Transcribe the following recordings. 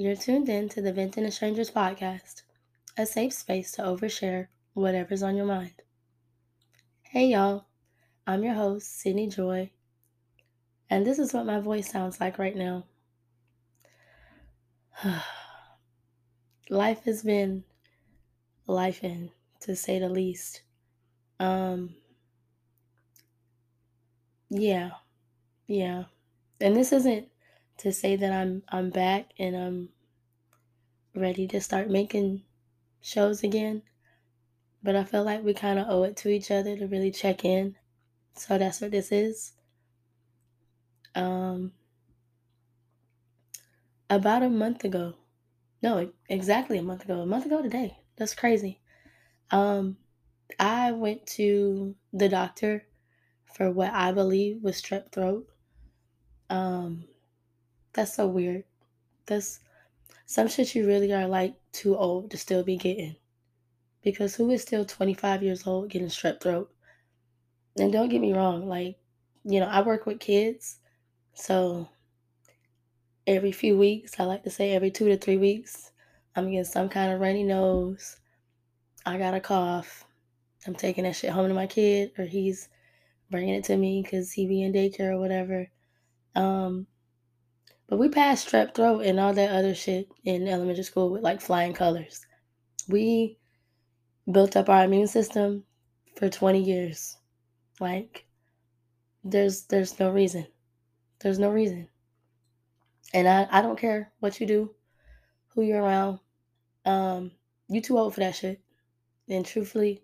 You're tuned in to the Venting to Strangers podcast, a safe space to overshare whatever's on your mind. Hey, y'all. I'm your host, Sydney Joy, and this is what my voice sounds like right now. Life has been life in, to say the least. Um, yeah, yeah. And this isn't to say that I'm I'm back and I'm ready to start making shows again. But I feel like we kind of owe it to each other to really check in. So that's what this is. Um about a month ago. No, exactly a month ago. A month ago today. That's crazy. Um I went to the doctor for what I believe was strep throat. Um that's so weird. That's some shit you really are like too old to still be getting. Because who is still 25 years old getting strep throat? And don't get me wrong, like, you know, I work with kids. So every few weeks, I like to say every two to three weeks, I'm getting some kind of runny nose. I got a cough. I'm taking that shit home to my kid, or he's bringing it to me because he be in daycare or whatever. Um, but we passed strep throat and all that other shit in elementary school with like flying colors. We built up our immune system for 20 years. Like there's there's no reason. There's no reason. And I, I don't care what you do, who you're around. Um, you too old for that shit. And truthfully,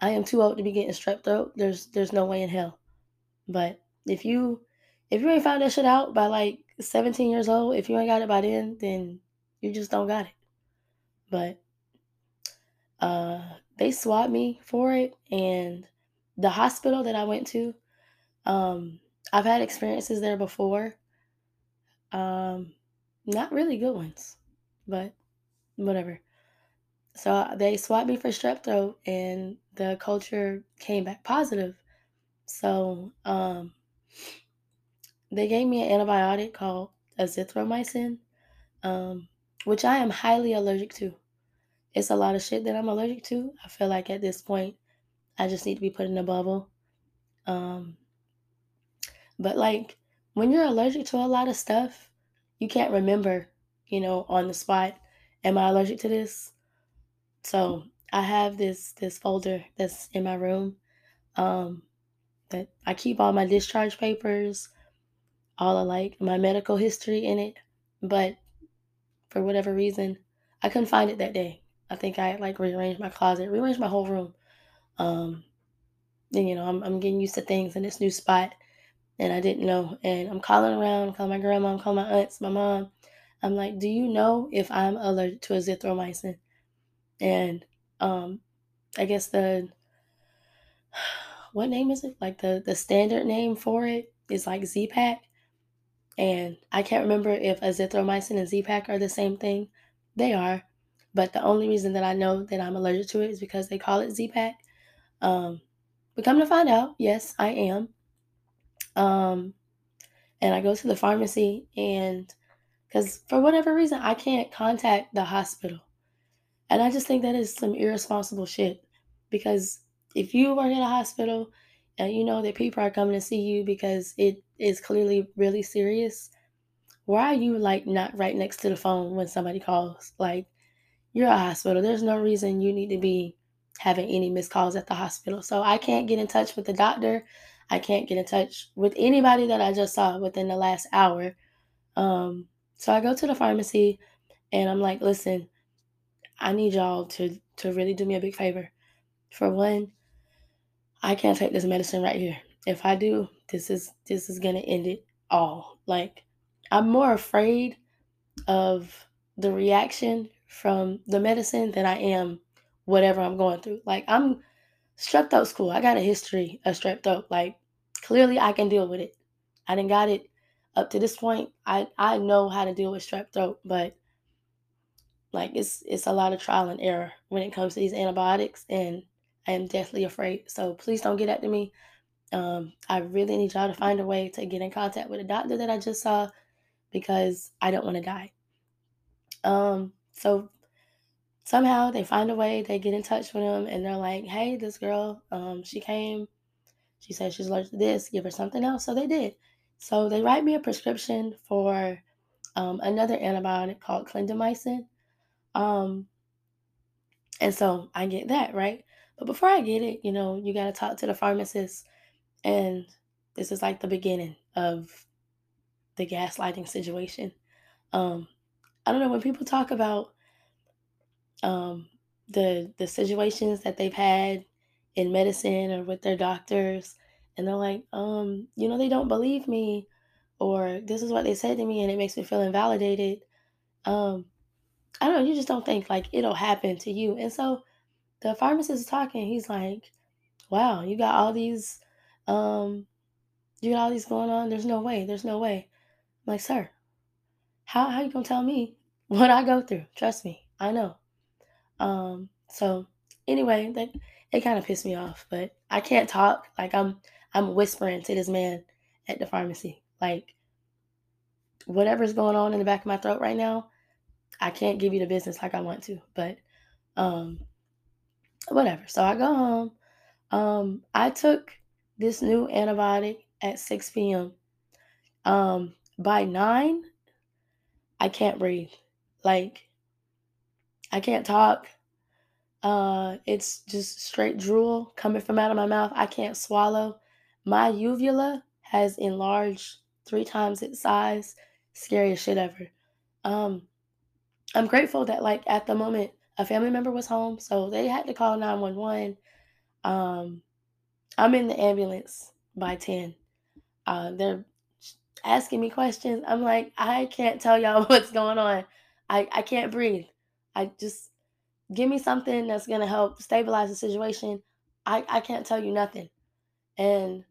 I am too old to be getting strep throat. There's there's no way in hell. But if you if you ain't found that shit out by like 17 years old, if you ain't got it by then, then you just don't got it. But uh, they swabbed me for it, and the hospital that I went to, um, I've had experiences there before. Um, not really good ones, but whatever. So uh, they swabbed me for strep throat, and the culture came back positive. So um, they gave me an antibiotic called azithromycin, um, which I am highly allergic to. It's a lot of shit that I'm allergic to. I feel like at this point, I just need to be put in a bubble. Um, but like when you're allergic to a lot of stuff, you can't remember, you know, on the spot, am I allergic to this? So I have this this folder that's in my room um, that I keep all my discharge papers, all of like my medical history in it, but for whatever reason, I couldn't find it that day. I think I like rearranged my closet, rearranged my whole room. Um, and you know, I'm I'm getting used to things in this new spot, and I didn't know. And I'm calling around, calling my grandma, I'm calling my aunts, my mom. I'm like, do you know if I'm allergic to azithromycin? And um, I guess the what name is it? Like the the standard name for it is like Z-Pak. And I can't remember if azithromycin and Z-Pak are the same thing. They are. But the only reason that I know that I'm allergic to it is because they call it Z-Pak. Um, but come to find out, yes, I am. Um, and I go to the pharmacy and because for whatever reason I can't contact the hospital. And I just think that is some irresponsible shit. Because if you work at a hospital and you know that people are coming to see you because it is clearly really serious, why are you like not right next to the phone when somebody calls? Like, you're a hospital. There's no reason you need to be having any missed calls at the hospital. So I can't get in touch with the doctor. I can't get in touch with anybody that I just saw within the last hour. Um, so I go to the pharmacy and I'm like, listen, I need y'all to to really do me a big favor. For one, I can't take this medicine right here. If I do, this is this is gonna end it all. Like I'm more afraid of the reaction from the medicine than I am whatever I'm going through. Like I'm strep throat school. I got a history of strep throat. Like clearly I can deal with it. I didn't got it up to this point. I I know how to deal with strep throat, but like it's it's a lot of trial and error when it comes to these antibiotics and I am deathly afraid. So please don't get after me. Um, I really need y'all to find a way to get in contact with a doctor that I just saw because I don't want to die. Um, so somehow they find a way, they get in touch with him and they're like, hey, this girl, um, she came, she said she's allergic to this, give her something else. So they did. So they write me a prescription for um, another antibiotic called clindamycin. Um, and so I get that, right? But before I get it, you know, you got to talk to the pharmacist. And this is like the beginning of the gaslighting situation. Um, I don't know when people talk about um, the the situations that they've had in medicine or with their doctors, and they're like, um, you know, they don't believe me, or this is what they said to me, and it makes me feel invalidated. Um, I don't know, you just don't think like it'll happen to you. And so the pharmacist is talking, he's like, Wow, you got all these um you got all these going on. There's no way, there's no way. I'm like, sir, how how you gonna tell me what I go through? Trust me, I know. Um, so anyway, that it kind of pissed me off, but I can't talk. Like I'm I'm whispering to this man at the pharmacy. Like whatever's going on in the back of my throat right now, I can't give you the business like I want to. But um whatever. So I go home. Um, I took this new antibiotic at 6 p.m. Um, by 9, I can't breathe. Like, I can't talk. Uh, it's just straight drool coming from out of my mouth. I can't swallow. My uvula has enlarged three times its size. Scariest shit ever. Um, I'm grateful that like at the moment a family member was home, so they had to call 911. Um, I'm in the ambulance by 10. Uh, they're asking me questions. I'm like, I can't tell y'all what's going on. I, I can't breathe. I just give me something that's gonna help stabilize the situation. I, I can't tell you nothing. And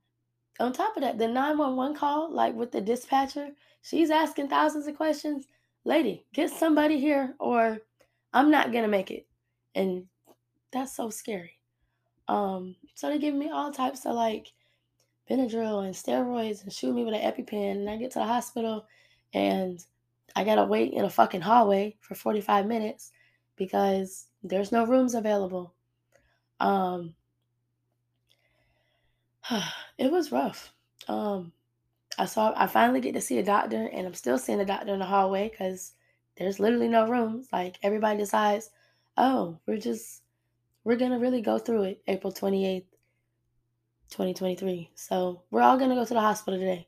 on top of that, the 911 call, like with the dispatcher, she's asking thousands of questions. Lady, get somebody here or I'm not gonna make it. And that's so scary. Um, so they give me all types of like Benadryl and steroids and shoot me with an EpiPen. And I get to the hospital and I gotta wait in a fucking hallway for 45 minutes because there's no rooms available. Um, it was rough. Um, I saw I finally get to see a doctor, and I'm still seeing a doctor in the hallway because there's literally no rooms. Like everybody decides, oh, we're just we're gonna really go through it April 28th, 2023. So we're all gonna go to the hospital today.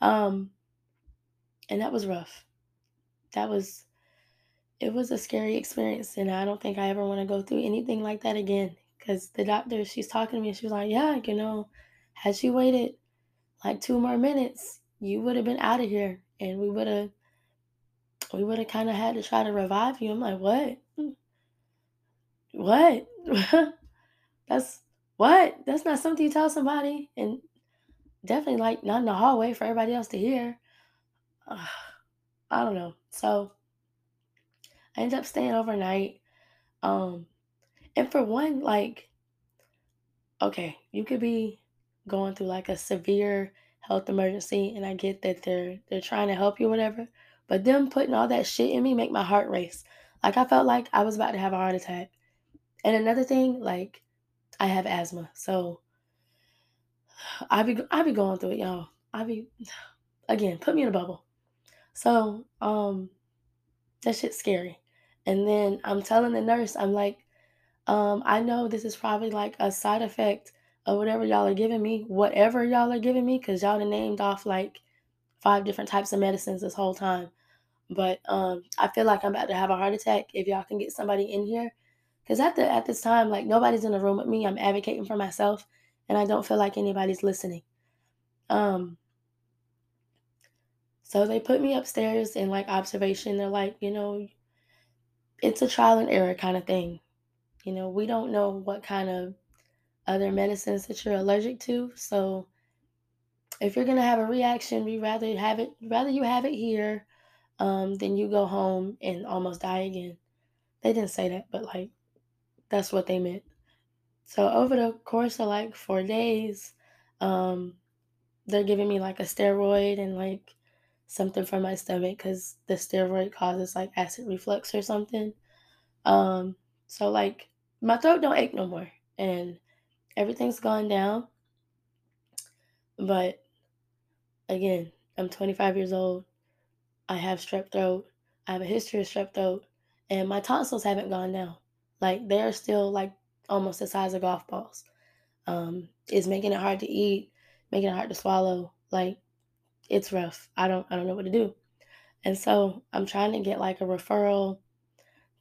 Um, and that was rough. That was it was a scary experience, and I don't think I ever want to go through anything like that again. Because the doctor, she's talking to me, she was like, "Yeah, you know, had she waited like two more minutes, you would have been out of here, and we would have, we would have kind of had to try to revive you." I'm like, "What? What? That's what? That's not something you tell somebody, and definitely like not in the hallway for everybody else to hear." Uh, I don't know. So I ended up staying overnight. Um, and for one, like, okay, you could be going through like a severe health emergency, and I get that they're they're trying to help you, whatever. But them putting all that shit in me make my heart race. Like I felt like I was about to have a heart attack. And another thing, like, I have asthma, so I be I be going through it, y'all. I be again, put me in a bubble. So, um, that shit's scary. And then I'm telling the nurse, I'm like, um, I know this is probably like a side effect of whatever y'all are giving me, whatever y'all are giving me, because y'all named off like five different types of medicines this whole time. But um, I feel like I'm about to have a heart attack if y'all can get somebody in here. Because at the at this time, like nobody's in the room with me. I'm advocating for myself, and I don't feel like anybody's listening. Um, so they put me upstairs in like observation. They're like, you know, it's a trial and error kind of thing. You know, we don't know what kind of other medicines that you're allergic to. So if you're gonna have a reaction, we rather have it rather you have it here um, than you go home and almost die again. They didn't say that, but like that's what they meant. So over the course of like four days, um, they're giving me like a steroid and like something for my stomach because the steroid causes like acid reflux or something. Um, so like my throat don't ache no more, and everything's gone down. But again, I'm 25 years old. I have strep throat. I have a history of strep throat, and my tonsils haven't gone down. Like they're still like almost the size of golf balls. Um, it's making it hard to eat, making it hard to swallow. Like it's rough. I don't I don't know what to do. And so I'm trying to get like a referral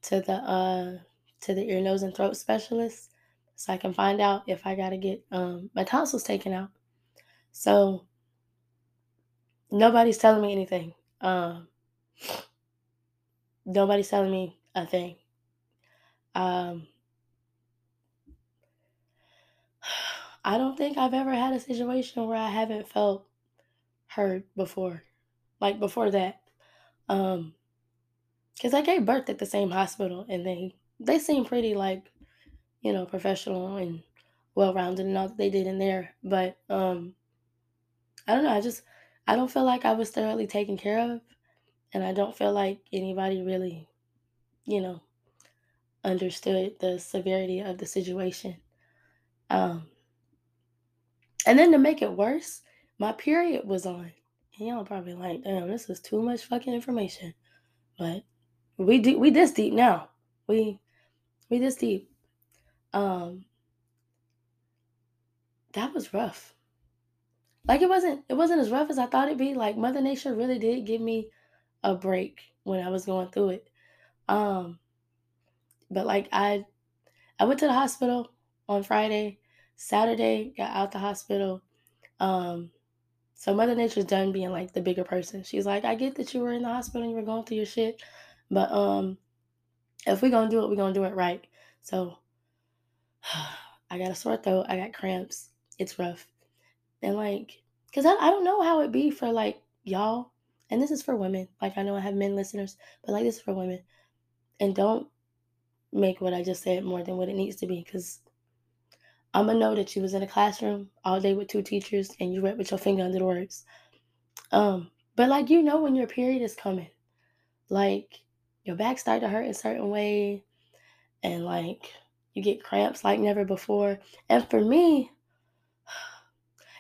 to the uh to the ear, nose, and throat specialist so I can find out if I gotta get um my tonsils taken out. So nobody's telling me anything. Um nobody's telling me a thing. Um I don't think I've ever had a situation where I haven't felt heard before. Like before that. Um because I gave birth at the same hospital and they they seem pretty like, you know, professional and well rounded and all that they did in there. But um I don't know, I just I don't feel like I was thoroughly taken care of and I don't feel like anybody really, you know, understood the severity of the situation. Um and then to make it worse, my period was on. And y'all probably like, damn, this is too much fucking information. But we deep, we this deep now. We we this deep. Um that was rough. Like it wasn't it wasn't as rough as I thought it'd be. Like Mother Nature really did give me a break when I was going through it. Um but like I I went to the hospital on Friday. Saturday got out the hospital. Um so Mother Nature's done being like the bigger person. She's like, I get that you were in the hospital and you were going through your shit, but um if we're gonna do it, we're gonna do it right. So I got a sore throat, I got cramps. It's rough. And like, cause I, I don't know how it be for like y'all. And this is for women. Like I know I have men listeners, but like this is for women. And don't make what I just said more than what it needs to be. Cause I'm gonna know that you was in a classroom all day with two teachers and you read with your finger under the words. Um, but like you know when your period is coming, like your back start to hurt a certain way, and like you get cramps like never before. And for me,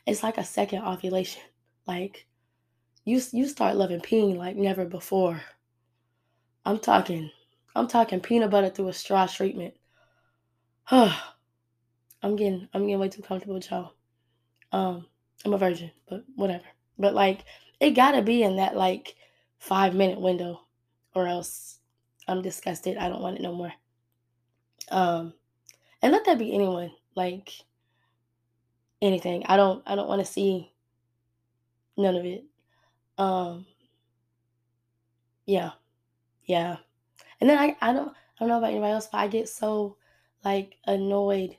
it's like a second ovulation. Like you you start loving peeing like never before. I'm talking I'm talking peanut butter through a straw treatment. Huh. I'm getting I'm getting way too comfortable with y'all. Um, I'm a virgin, but whatever. But like it gotta be in that like five minute window, or else I'm disgusted. I don't want it no more. Um, and let that be anyone. Like anything. I don't I don't want to see none of it. Um yeah. Yeah. And then I I don't I don't know about anybody else, but I get so like annoyed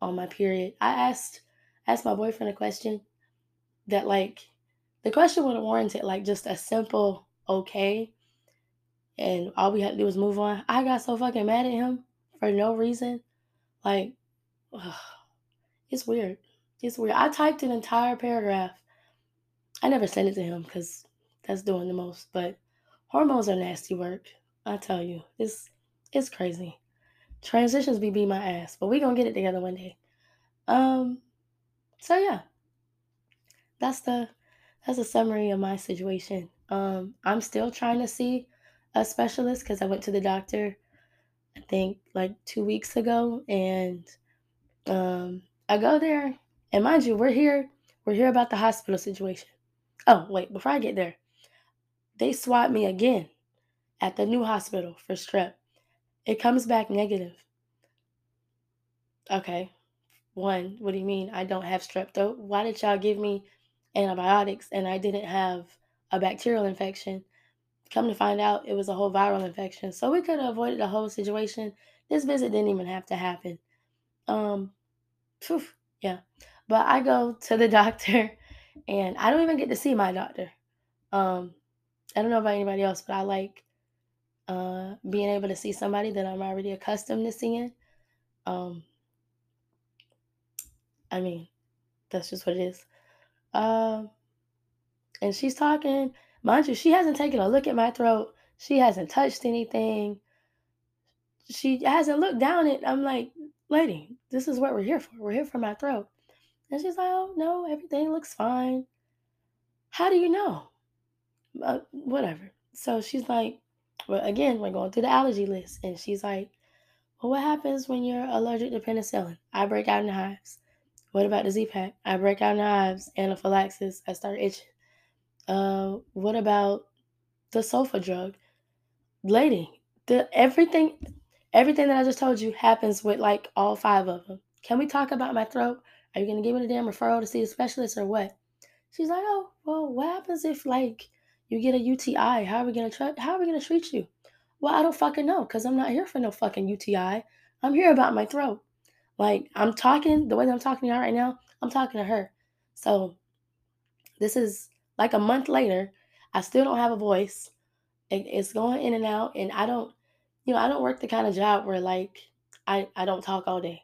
on my period. I asked asked my boyfriend a question that like the question would have warranted like just a simple okay and all we had to do was move on. I got so fucking mad at him for no reason. Like ugh, it's weird. It's weird. I typed an entire paragraph. I never sent it to him because that's doing the most. But hormones are nasty work. I tell you, it's it's crazy. Transitions be be my ass, but we gonna get it together one day. Um. So yeah, that's the that's a summary of my situation. Um, I'm still trying to see a specialist because I went to the doctor. I think like two weeks ago, and um, I go there and mind you, we're here, we're here about the hospital situation. Oh, wait, before I get there, they swab me again at the new hospital for strep. It comes back negative. Okay. One, what do you mean I don't have strep throat? Why did y'all give me antibiotics and I didn't have a bacterial infection? Come to find out, it was a whole viral infection. So we could have avoided the whole situation. This visit didn't even have to happen. Um, phew, yeah. But I go to the doctor and I don't even get to see my doctor. Um, I don't know about anybody else, but I like uh, being able to see somebody that I'm already accustomed to seeing. Um, I mean, that's just what it is. Um, and she's talking. Mind you, she hasn't taken a look at my throat. She hasn't touched anything. She hasn't looked down it. I'm like, lady, this is what we're here for. We're here for my throat. And she's like, oh, no, everything looks fine. How do you know? Uh, whatever. So she's like, well, again, we're going through the allergy list. And she's like, well, what happens when you're allergic to penicillin? I break out in hives. What about the Z-Pak? I break out in hives, anaphylaxis, I start itching. Uh, what about the sulfa drug? Lady, the everything everything that I just told you happens with like all five of them. Can we talk about my throat? Are you gonna give me the damn referral to see a specialist or what? She's like, oh, well, what happens if like you get a UTI? How are we gonna try? How are we gonna treat you? Well, I don't fucking know, cause I'm not here for no fucking UTI. I'm here about my throat. Like I'm talking the way that I'm talking to you right now. I'm talking to her. So this is like a month later. I still don't have a voice. It, it's going in and out, and I don't, you know, I don't work the kind of job where like I I don't talk all day.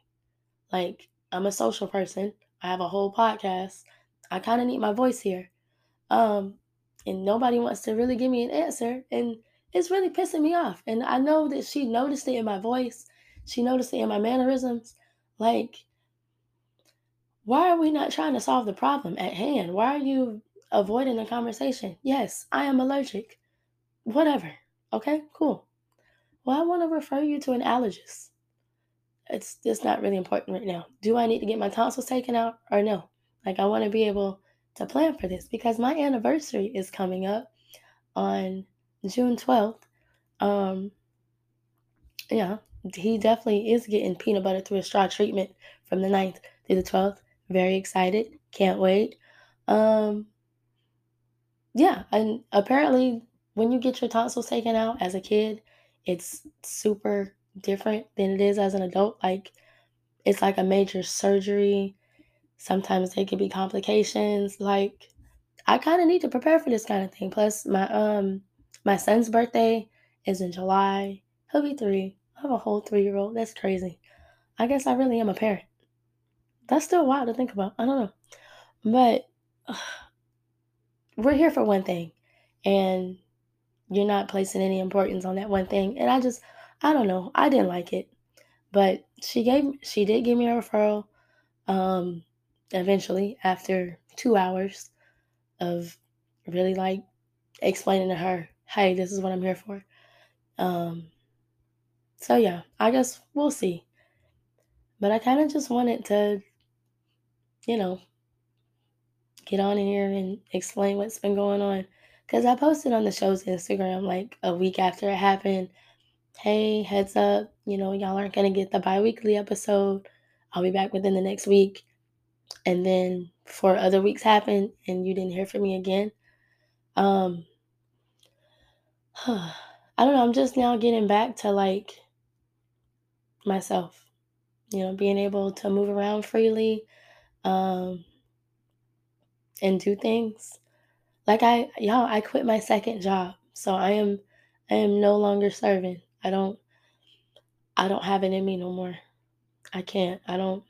Like I'm a social person. I have a whole podcast. I kind of need my voice here. Um, and nobody wants to really give me an answer, and it's really pissing me off. And I know that she noticed it in my voice. She noticed it in my mannerisms. Like, why are we not trying to solve the problem at hand? Why are you avoiding the conversation? Yes, I am allergic. Whatever. Okay, cool. Well, I want to refer you to an allergist. It's just not really important right now. Do I need to get my tonsils taken out or no? Like I want to be able to plan for this because my anniversary is coming up on June 12th. Um yeah, he definitely is getting peanut butter through a straw treatment from the 9th to the 12th. Very excited. Can't wait. Um yeah, and apparently when you get your tonsils taken out as a kid, it's super different than it is as an adult. Like it's like a major surgery. Sometimes there could be complications. Like I kind of need to prepare for this kind of thing. Plus my um my son's birthday is in July. He'll be 3. I have a whole 3-year-old. That's crazy. I guess I really am a parent. That's still wild to think about. I don't know. But uh, we're here for one thing. And you're not placing any importance on that one thing. And I just, I don't know. I didn't like it. But she gave, she did give me a referral um, eventually after two hours of really like explaining to her, hey, this is what I'm here for. Um, so yeah, I guess we'll see. But I kind of just wanted to, you know, get on here and explain what's been going on. Because I posted on the show's Instagram like a week after it happened. Hey, heads up, you know, y'all aren't going to get the bi weekly episode. I'll be back within the next week. And then four other weeks happened and you didn't hear from me again. Um, I don't know. I'm just now getting back to like myself, you know, being able to move around freely um, and do things. Like I, y'all, I quit my second job, so I am, I am no longer serving. I don't, I don't have it in me no more. I can't. I don't.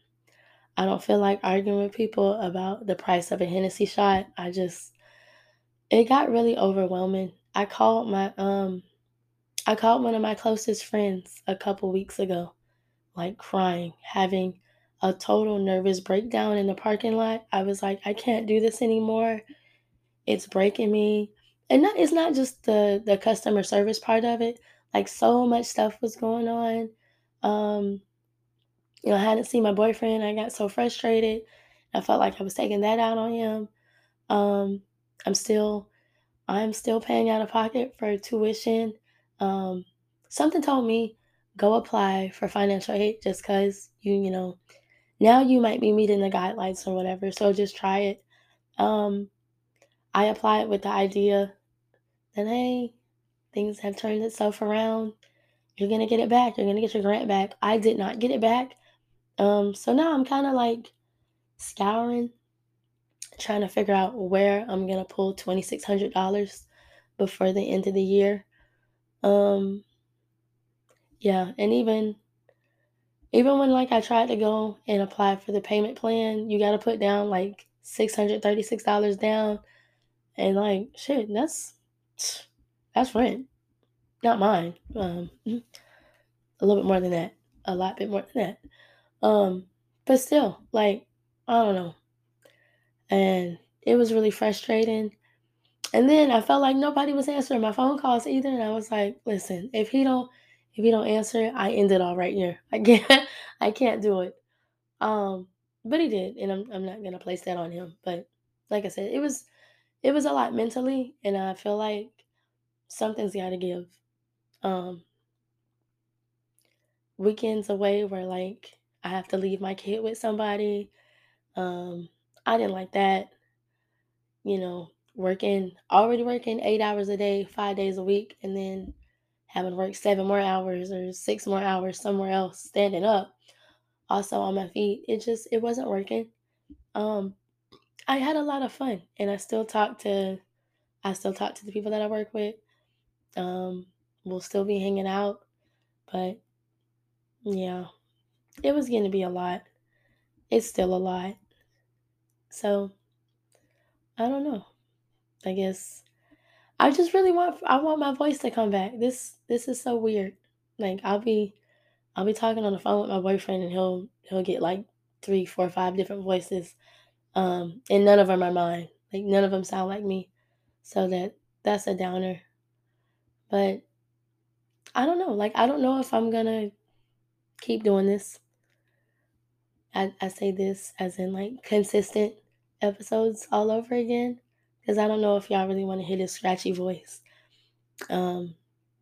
I don't feel like arguing with people about the price of a Hennessy shot. I just, it got really overwhelming. I called my um, I called one of my closest friends a couple weeks ago, like crying, having a total nervous breakdown in the parking lot. I was like, I can't do this anymore. It's breaking me. And not it's not just the the customer service part of it. Like so much stuff was going on. Um, you know, I hadn't seen my boyfriend. I got so frustrated. I felt like I was taking that out on him. Um, I'm still I'm still paying out of pocket for tuition. Um, something told me go apply for financial aid just because you you know now you might be meeting the guidelines or whatever. So just try it. Um, I applied with the idea that, hey, things have turned itself around. You're to get it back. You're to get your grant back. I did not get it back. Um, so now I'm kind of like scouring, trying to figure out where I'm to pull $2,600 before the end of the year. Um, yeah, and even even when like I tried to go and apply for the payment plan, you got to put down like $636 down and like shit, that's that's rent, not mine. Um, a little bit more than that, a lot bit more than that. Um, but still, like, I don't know. And it was really frustrating. And then I felt like nobody was answering my phone calls either. And I was like, listen, if he don't if he don't answer, I end it all right here. I can't I can't do it. Um, but he did, and I'm I'm not gonna place that on him. But like I said, it was it was a lot mentally, and I feel like something's gotta give. Um weekends away where like I have to leave my kid with somebody. Um, I didn't like that. You know, working already working eight hours a day, five days a week, and then having to work seven more hours or six more hours somewhere else, standing up, also on my feet. It just it wasn't working. Um, I had a lot of fun, and I still talk to I still talk to the people that I work with. Um, we'll still be hanging out, but yeah, it was going to be a lot. It's still a lot. So I don't know. I guess I just really want I want my voice to come back. This this is so weird. Like I'll be I'll be talking on the phone with my boyfriend and he'll he'll get like three, four, five different voices. Um, and none of them are mine. Like none of them sound like me. So that that's a downer. But I don't know. Like I don't know if I'm gonna keep doing this. I, I say this as in like consistent episodes all over again. Cause I don't know if y'all really want to hear this scratchy voice. Um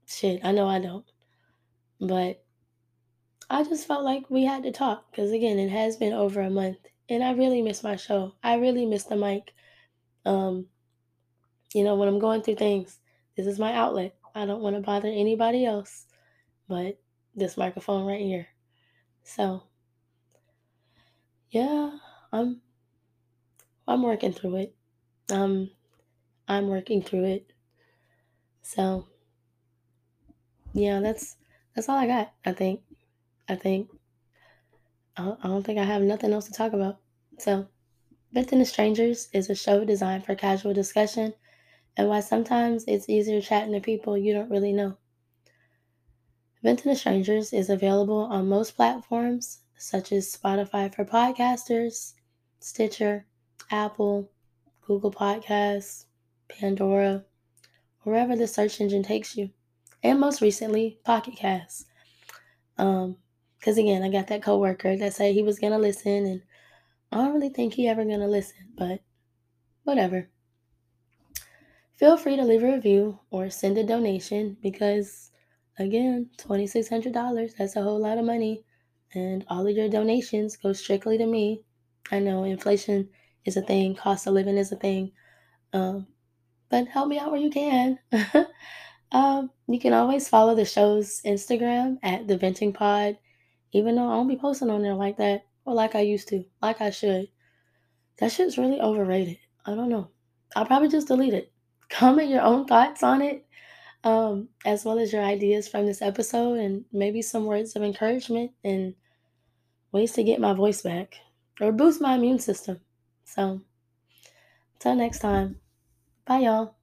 shit, I know I don't. But I just felt like we had to talk because again, it has been over a month, and I really miss my show. I really miss the mic. Um, you know, when I'm going through things, this is my outlet. I don't want to bother anybody else, but this microphone right here. So, yeah, I'm I'm working through it. Um, I'm working through it. So, yeah, that's that's all I got. I think. I think. I don't, think I have nothing else to talk about. So, Venting to Strangers is a show designed for casual discussion and why sometimes it's easier chatting to people you don't really know. Venting to Strangers is available on most platforms such as Spotify for podcasters, Stitcher, Apple, Google Podcasts, Pandora, wherever the search engine takes you, and most recently, Pocket Casts. Um, because again, I got that coworker that said he was gonna listen, and I don't really think he ever gonna listen, but whatever. Feel free to leave a review or send a donation because, again, twenty six hundred dollars. That's a whole lot of money, and all of your donations go strictly to me. I know inflation is a thing, cost of living is a thing, um, but help me out where you can. um, you can always follow the show's Instagram at the Venting Pod even though I won't be posting on there like that or like I used to, like I should. That shit's really overrated. I don't know. I'll probably just delete it. Comment your own thoughts on it, um, as well as your ideas from this episode, and maybe some words of encouragement and ways to get my voice back or boost my immune system. So, until next time, bye, y'all.